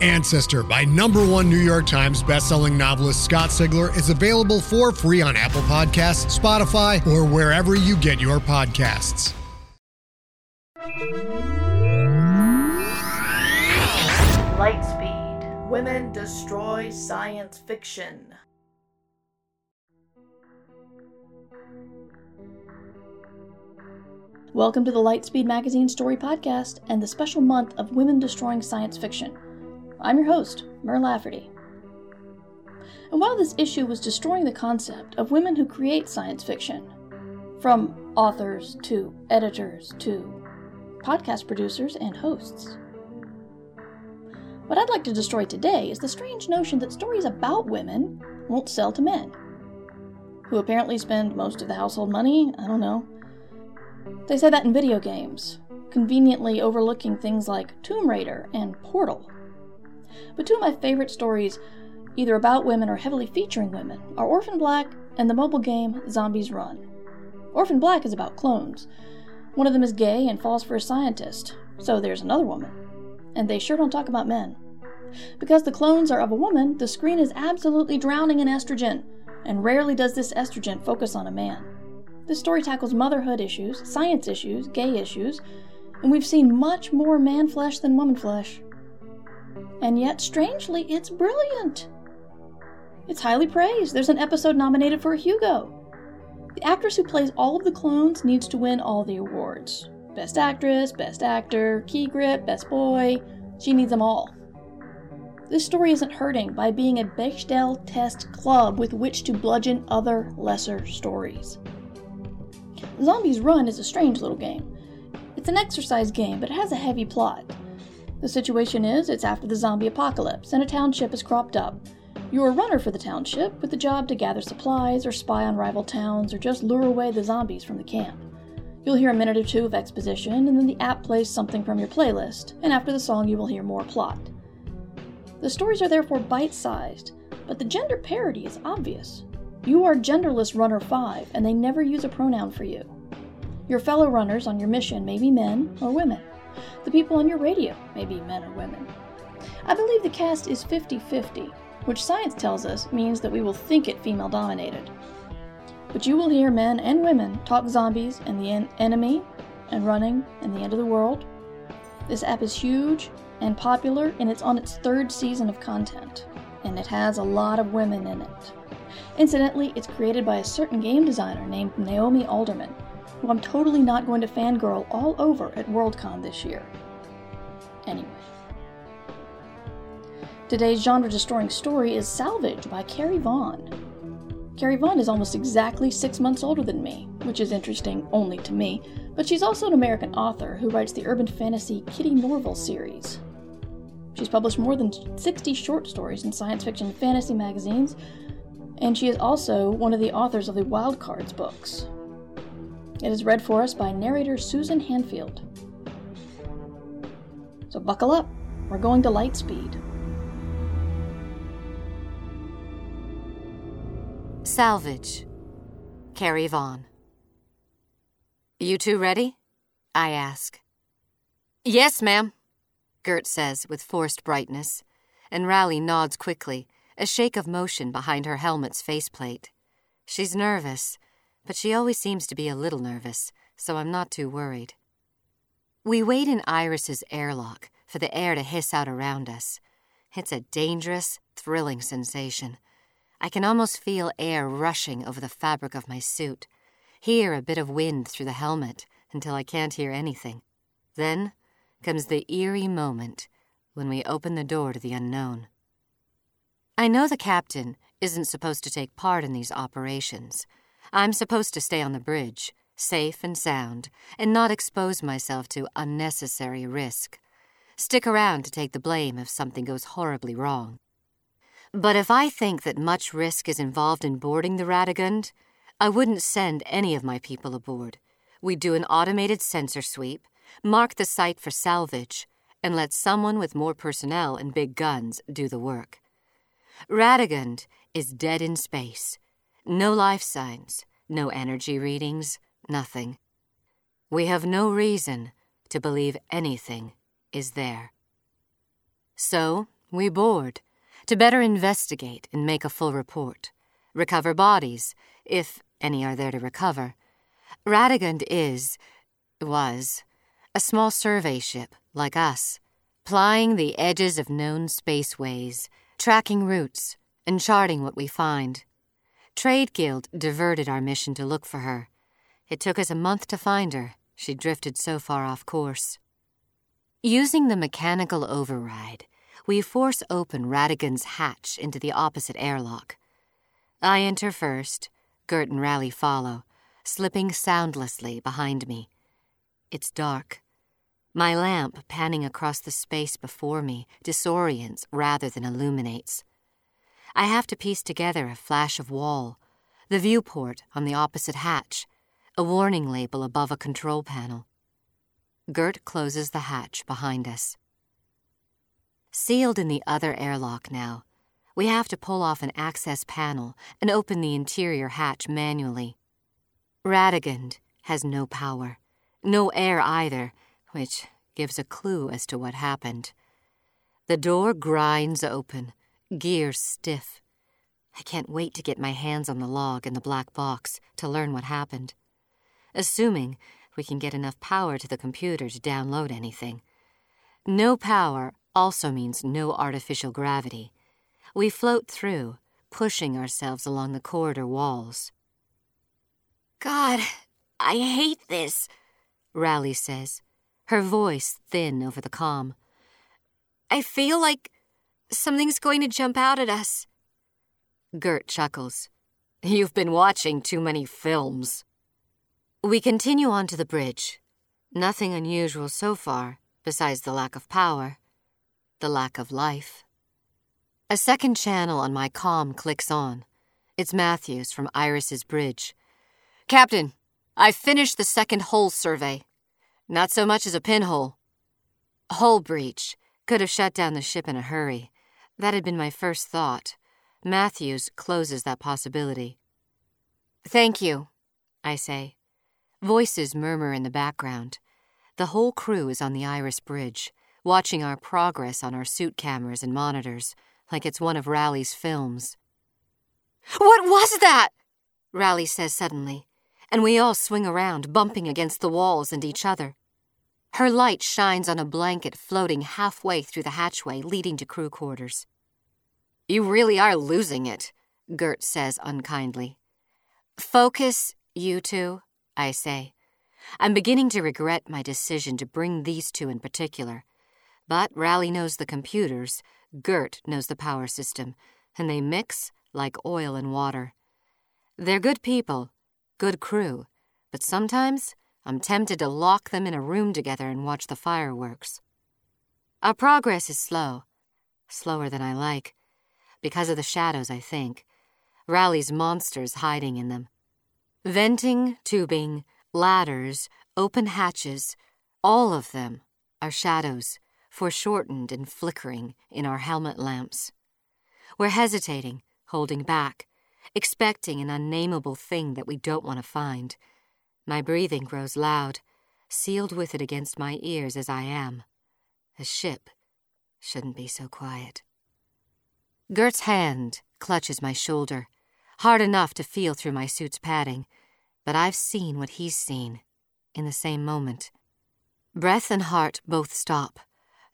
Ancestor by number one New York Times bestselling novelist Scott Sigler is available for free on Apple Podcasts, Spotify, or wherever you get your podcasts. Lightspeed. Women destroy science fiction. Welcome to the Lightspeed Magazine Story Podcast and the special month of Women Destroying Science Fiction. I'm your host, Mur Lafferty. And while this issue was destroying the concept of women who create science fiction, from authors to editors to podcast producers and hosts, what I'd like to destroy today is the strange notion that stories about women won't sell to men, who apparently spend most of the household money. I don't know. They say that in video games, conveniently overlooking things like Tomb Raider and Portal. But two of my favorite stories, either about women or heavily featuring women, are Orphan Black and the mobile game Zombies Run. Orphan Black is about clones. One of them is gay and falls for a scientist, so there's another woman. And they sure don't talk about men. Because the clones are of a woman, the screen is absolutely drowning in estrogen, and rarely does this estrogen focus on a man. This story tackles motherhood issues, science issues, gay issues, and we've seen much more man flesh than woman flesh. And yet, strangely, it's brilliant. It's highly praised. There's an episode nominated for a Hugo. The actress who plays all of the clones needs to win all the awards Best Actress, Best Actor, Key Grip, Best Boy. She needs them all. This story isn't hurting by being a Bechdel test club with which to bludgeon other lesser stories. Zombies Run is a strange little game. It's an exercise game, but it has a heavy plot. The situation is it's after the zombie apocalypse, and a township has cropped up. You're a runner for the township, with the job to gather supplies, or spy on rival towns, or just lure away the zombies from the camp. You'll hear a minute or two of exposition, and then the app plays something from your playlist, and after the song, you will hear more plot. The stories are therefore bite sized, but the gender parity is obvious. You are genderless runner 5, and they never use a pronoun for you. Your fellow runners on your mission may be men or women. The people on your radio may be men or women. I believe the cast is 50 50, which science tells us means that we will think it female dominated. But you will hear men and women talk zombies and the en- enemy, and running, and the end of the world. This app is huge and popular, and it's on its third season of content, and it has a lot of women in it. Incidentally, it's created by a certain game designer named Naomi Alderman, who I'm totally not going to fangirl all over at Worldcon this year. Anyway. Today's genre destroying story is Salvage by Carrie Vaughn. Carrie Vaughn is almost exactly six months older than me, which is interesting only to me, but she's also an American author who writes the urban fantasy Kitty Norville series. She's published more than 60 short stories in science fiction and fantasy magazines, and she is also one of the authors of the Wild Cards books. It is read for us by narrator Susan Hanfield. So buckle up, we're going to Lightspeed. Salvage. Carrie Vaughn. You two ready? I ask. Yes, ma'am, Gert says with forced brightness, and Rally nods quickly, a shake of motion behind her helmet's faceplate. She's nervous, but she always seems to be a little nervous, so I'm not too worried. We wait in Iris's airlock for the air to hiss out around us. It's a dangerous, thrilling sensation. I can almost feel air rushing over the fabric of my suit, hear a bit of wind through the helmet until I can't hear anything. Then comes the eerie moment when we open the door to the unknown. I know the captain isn't supposed to take part in these operations. I'm supposed to stay on the bridge, safe and sound, and not expose myself to unnecessary risk. Stick around to take the blame if something goes horribly wrong. But if I think that much risk is involved in boarding the Radegund, I wouldn't send any of my people aboard. We'd do an automated sensor sweep, mark the site for salvage, and let someone with more personnel and big guns do the work. Radegund is dead in space. No life signs, no energy readings, nothing. We have no reason to believe anything is there. So, we board to better investigate and make a full report, recover bodies, if any are there to recover. Radegund is, was, a small survey ship like us, plying the edges of known spaceways, tracking routes, and charting what we find. Trade Guild diverted our mission to look for her. It took us a month to find her. She drifted so far off course. Using the mechanical override, we force open Radegund's hatch into the opposite airlock. I enter first, Gert and Rally follow, slipping soundlessly behind me. It's dark. My lamp, panning across the space before me, disorients rather than illuminates. I have to piece together a flash of wall, the viewport on the opposite hatch, a warning label above a control panel. Gert closes the hatch behind us. Sealed in the other airlock now, we have to pull off an access panel and open the interior hatch manually. Radegund has no power, no air either, which gives a clue as to what happened. The door grinds open, gears stiff. I can't wait to get my hands on the log in the black box to learn what happened. Assuming we can get enough power to the computer to download anything. No power also means no artificial gravity. We float through, pushing ourselves along the corridor walls. God, I hate this, Rally says, her voice thin over the com. I feel like something's going to jump out at us. Gert chuckles. You've been watching too many films. We continue on to the bridge. Nothing unusual so far, besides the lack of power, the lack of life. A second channel on my com clicks on. It's Matthews from Iris's bridge. Captain, I've finished the second hull survey. Not so much as a pinhole. Hull breach. Could have shut down the ship in a hurry. That had been my first thought. Matthews closes that possibility. Thank you, I say. Voices murmur in the background. The whole crew is on the Iris Bridge, watching our progress on our suit cameras and monitors like it's one of Rally's films. What was that? Rally says suddenly, and we all swing around, bumping against the walls and each other. Her light shines on a blanket floating halfway through the hatchway leading to crew quarters. You really are losing it, Gert says unkindly. Focus, you two, I say. I'm beginning to regret my decision to bring these two in particular. But Rally knows the computers, Gert knows the power system, and they mix like oil and water. They're good people, good crew, but sometimes I'm tempted to lock them in a room together and watch the fireworks. Our progress is slow, slower than I like, because of the shadows, I think. Rally's monsters hiding in them. Venting, tubing, ladders, open hatches, all of them are shadows foreshortened and flickering in our helmet lamps. We're hesitating, holding back, expecting an unnameable thing that we don't want to find. My breathing grows loud, sealed with it against my ears as I am. A ship shouldn't be so quiet. Gert's hand clutches my shoulder, hard enough to feel through my suit's padding, but I've seen what he's seen in the same moment. Breath and heart both stop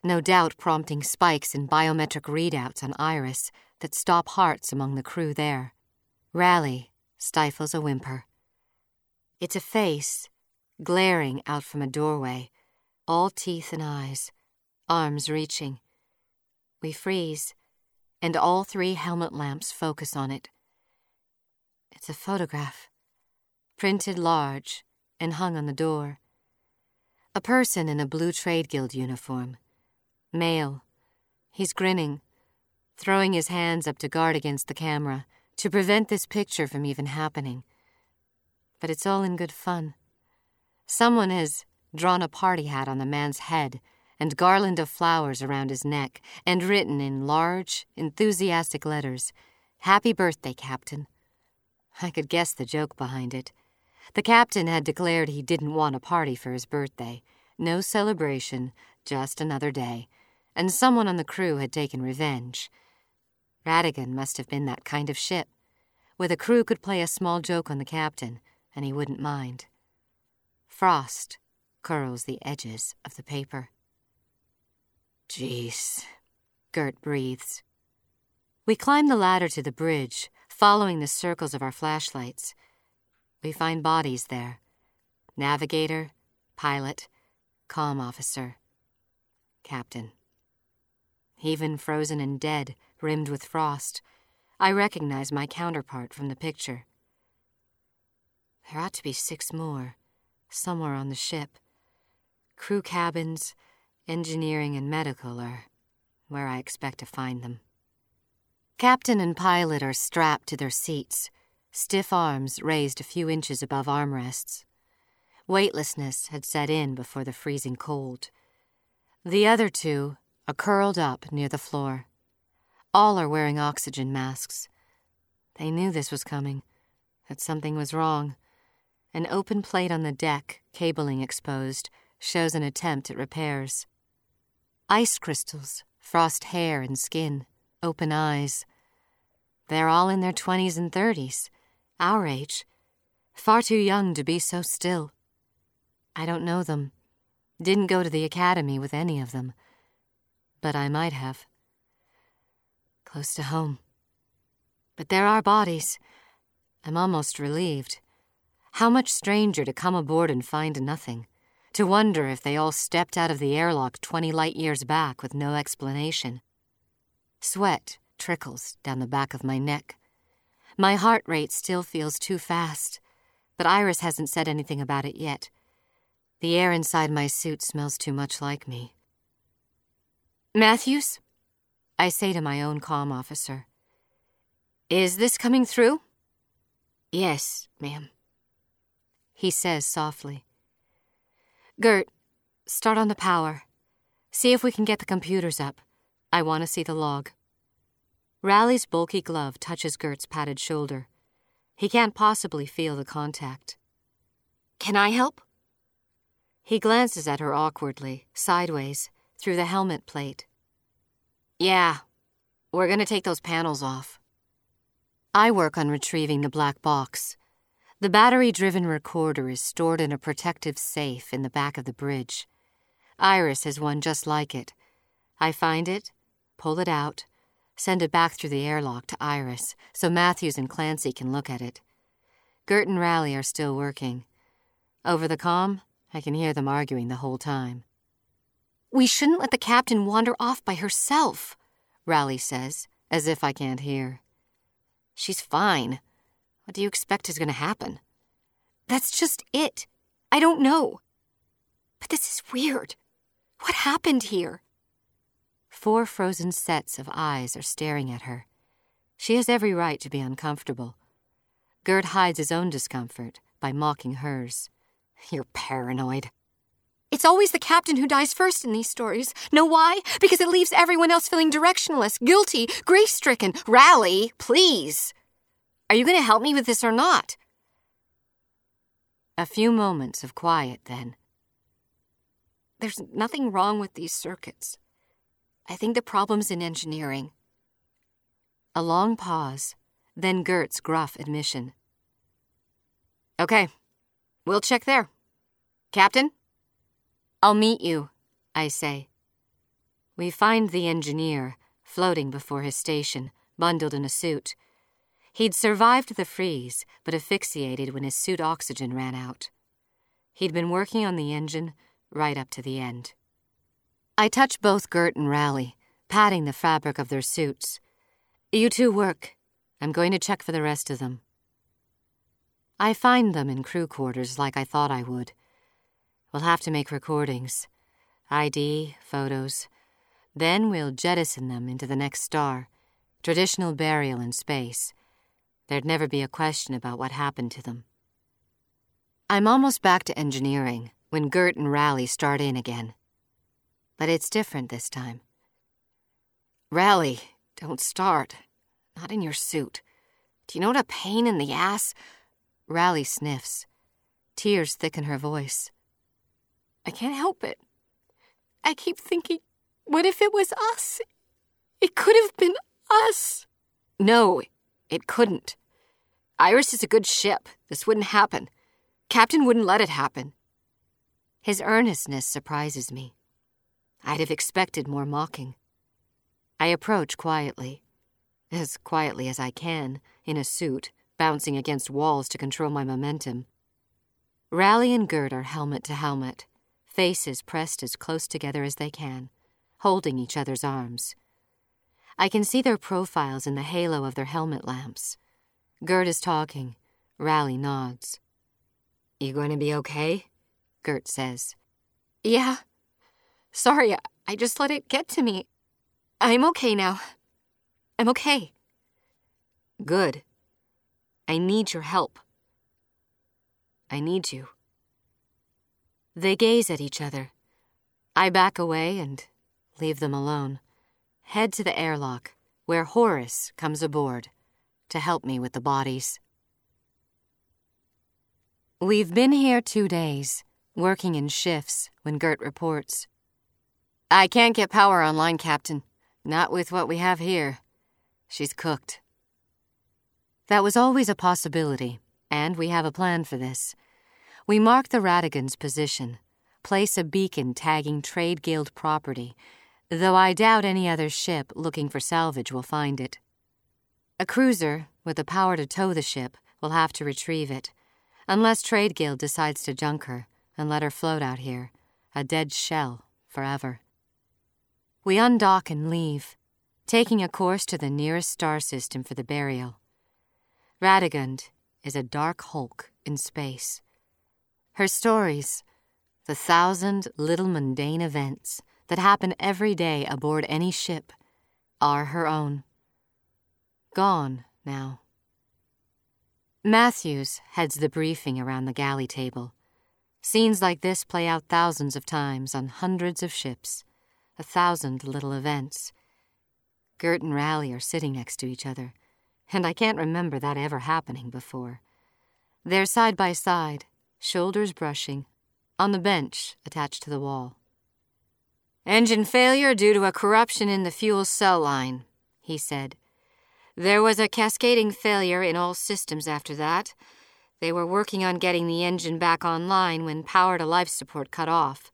no doubt prompting spikes in biometric readouts on Iris that stop hearts among the crew there. Rally stifles a whimper. It's a face, glaring out from a doorway, all teeth and eyes, arms reaching. We freeze, and all three helmet lamps focus on it. It's a photograph, printed large and hung on the door. A person in a blue trade guild uniform Male. He's grinning. throwing his hands up to guard against the camera to prevent this picture from even happening. But it's all in good fun. Someone has drawn a party hat on the man's head and garland of flowers around his neck, and written in large, enthusiastic letters, Happy birthday, Captain. I could guess the joke behind it. The captain had declared he didn't want a party for his birthday. No celebration, just another day. And someone on the crew had taken revenge. Radegund must have been that kind of ship, where the crew could play a small joke on the captain, and he wouldn't mind. Frost curls the edges of the paper. Jeez, Gert breathes. We climb the ladder to the bridge, following the circles of our flashlights. We find bodies there navigator, pilot, comm officer, captain. Even frozen and dead, rimmed with frost, I recognize my counterpart from the picture. There ought to be six more, somewhere on the ship. Crew cabins, engineering, and medical are where I expect to find them. Captain and pilot are strapped to their seats, stiff arms raised a few inches above armrests. Weightlessness had set in before the freezing cold. The other two are curled up near the floor. All are wearing oxygen masks. They knew this was coming, that something was wrong. An open plate on the deck, cabling exposed, shows an attempt at repairs. Ice crystals, frost hair and skin, open eyes. They're all in their 20s and 30s, our age, far too young to be so still. I don't know them, didn't go to the academy with any of them, but I might have. Close to home. But there are bodies. I'm almost relieved. How much stranger to come aboard and find nothing to wonder if they all stepped out of the airlock 20 light years back with no explanation. Sweat trickles down the back of my neck. My heart rate still feels too fast, but Iris hasn't said anything about it yet. The air inside my suit smells too much like me. Matthews? I say to my own comm officer. Is this coming through? Yes, ma'am. He says softly. Gert, start on the power. See if we can get the computers up. I want to see the log. Rally's bulky glove touches Gert's padded shoulder. He can't possibly feel the contact. Can I help? He glances at her awkwardly, sideways, through the helmet plate. Yeah, we're gonna take those panels off. I work on retrieving the black box. The battery driven recorder is stored in a protective safe in the back of the bridge. Iris has one just like it. I find it, pull it out, send it back through the airlock to Iris so Matthews and Clancy can look at it. Gert and Rally are still working. Over the com, I can hear them arguing the whole time. We shouldn't let the captain wander off by herself, Rally says, as if I can't hear. She's fine. What do you expect is going to happen? That's just it. I don't know. But this is weird. What happened here? Four frozen sets of eyes are staring at her. She has every right to be uncomfortable. Gert hides his own discomfort by mocking hers. You're paranoid. It's always the captain who dies first in these stories. Know why? Because it leaves everyone else feeling directionless, guilty, grief stricken. Rally, please. Are you going to help me with this or not? A few moments of quiet then. There's nothing wrong with these circuits. I think the problem's in engineering. A long pause, then Gert's gruff admission. Okay, we'll check there. Captain? I'll meet you, I say. We find the engineer, floating before his station, bundled in a suit. He'd survived the freeze, but asphyxiated when his suit oxygen ran out. He'd been working on the engine right up to the end. I touch both Gert and Rally, patting the fabric of their suits. You two work. I'm going to check for the rest of them. I find them in crew quarters like I thought I would. We'll have to make recordings ID, photos. Then we'll jettison them into the next star traditional burial in space. There'd never be a question about what happened to them. I'm almost back to engineering when Gert and Rally start in again. But it's different this time. Rally, don't start. Not in your suit. Do you know what a pain in the ass? Rally sniffs. Tears thicken her voice. I can't help it. I keep thinking, what if it was us? It could have been us. No, it couldn't. Iris is a good ship. This wouldn't happen. Captain wouldn't let it happen. His earnestness surprises me. I'd have expected more mocking. I approach quietly, as quietly as I can, in a suit, bouncing against walls to control my momentum. Rally and Gert are helmet to helmet, faces pressed as close together as they can, holding each other's arms. I can see their profiles in the halo of their helmet lamps. Gert is talking. Rally nods. You going to be okay? Gert says. Yeah. Sorry, I just let it get to me. I'm okay now. I'm okay. Good. I need your help. I need you. They gaze at each other. I back away and leave them alone. Head to the airlock, where Horace comes aboard to help me with the bodies. We've been here two days, working in shifts, when Gert reports. I can't get power online, Captain. Not with what we have here. She's cooked. That was always a possibility, and we have a plan for this. We mark the Radegund's position, place a beacon tagging Trade Guild property, though I doubt any other ship looking for salvage will find it. A cruiser, with the power to tow the ship, will have to retrieve it, unless Trade Guild decides to junk her and let her float out here, a dead shell, forever. We undock and leave, taking a course to the nearest star system for the burial. Radegund is a dark hulk in space. Her stories, the thousand little mundane events that happen every day aboard any ship, are her own. Gone now. Matthews heads the briefing around the galley table. Scenes like this play out thousands of times on hundreds of ships, a thousand little events. Gert and Rally are sitting next to each other, and I can't remember that ever happening before. They're side by side, shoulders brushing, on the bench attached to the wall. Engine failure due to a corruption in the fuel cell line, he said. There was a cascading failure in all systems after that. They were working on getting the engine back online when power to life support cut off.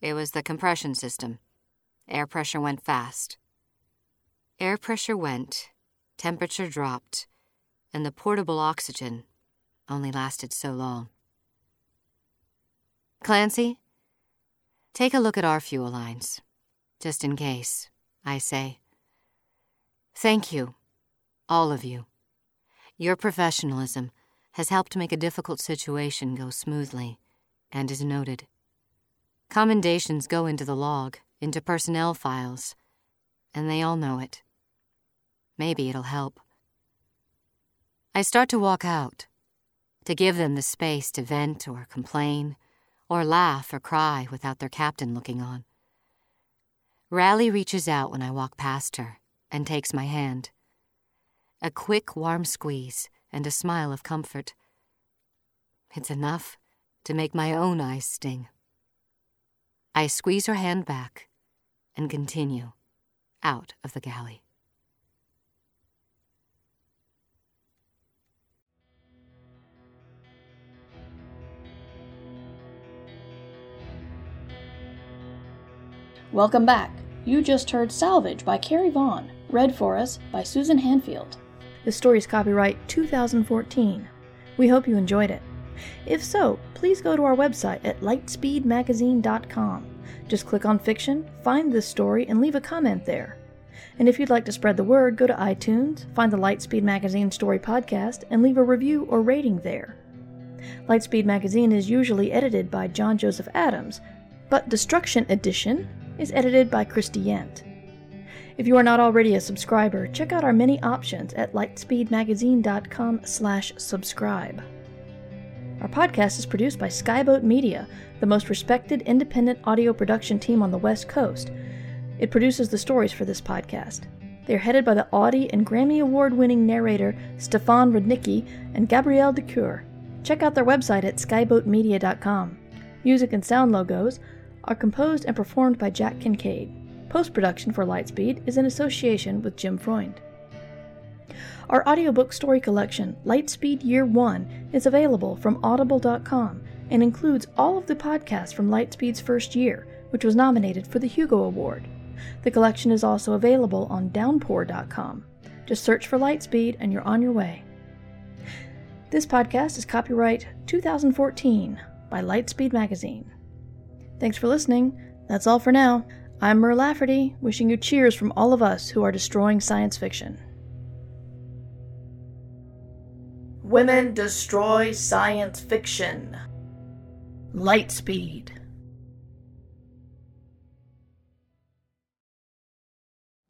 It was the compression system. Air pressure went fast. Air pressure went, temperature dropped, and the portable oxygen only lasted so long. Clancy, take a look at our fuel lines, just in case, I say. Thank you all of you. Your professionalism has helped make a difficult situation go smoothly and is noted. Commendations go into the log, into personnel files, and they all know it. Maybe it'll help. I start to walk out, to give them the space to vent or complain, or laugh or cry without their captain looking on. Rally reaches out when I walk past her and takes my hand a quick, warm squeeze, and a smile of comfort. It's enough to make my own eyes sting. I squeeze her hand back and continue out of the galley. Welcome back. You just heard Salvage by Carrie Vaughn, read for us by Susan Hanfield. The story is copyright 2014. We hope you enjoyed it. If so, please go to our website at lightspeedmagazine.com. Just click on fiction, find this story, and leave a comment there. And if you'd like to spread the word, go to iTunes, find the Lightspeed Magazine Story Podcast, and leave a review or rating there. Lightspeed Magazine is usually edited by John Joseph Adams, but Destruction Edition is edited by Christie Yant. If you are not already a subscriber, check out our many options at lightspeedmagazine.com slash subscribe. Our podcast is produced by Skyboat Media, the most respected independent audio production team on the West Coast. It produces the stories for this podcast. They are headed by the Audie and Grammy Award winning narrator Stefan Rudnicki and Gabrielle de Cuir. Check out their website at skyboatmedia.com. Music and sound logos are composed and performed by Jack Kincaid. Post production for Lightspeed is in association with Jim Freund. Our audiobook story collection, Lightspeed Year 1, is available from audible.com and includes all of the podcasts from Lightspeed's first year, which was nominated for the Hugo Award. The collection is also available on downpour.com. Just search for Lightspeed and you're on your way. This podcast is copyright 2014 by Lightspeed Magazine. Thanks for listening. That's all for now. I'm Mur Lafferty, wishing you cheers from all of us who are destroying science fiction. Women destroy science fiction. Lightspeed.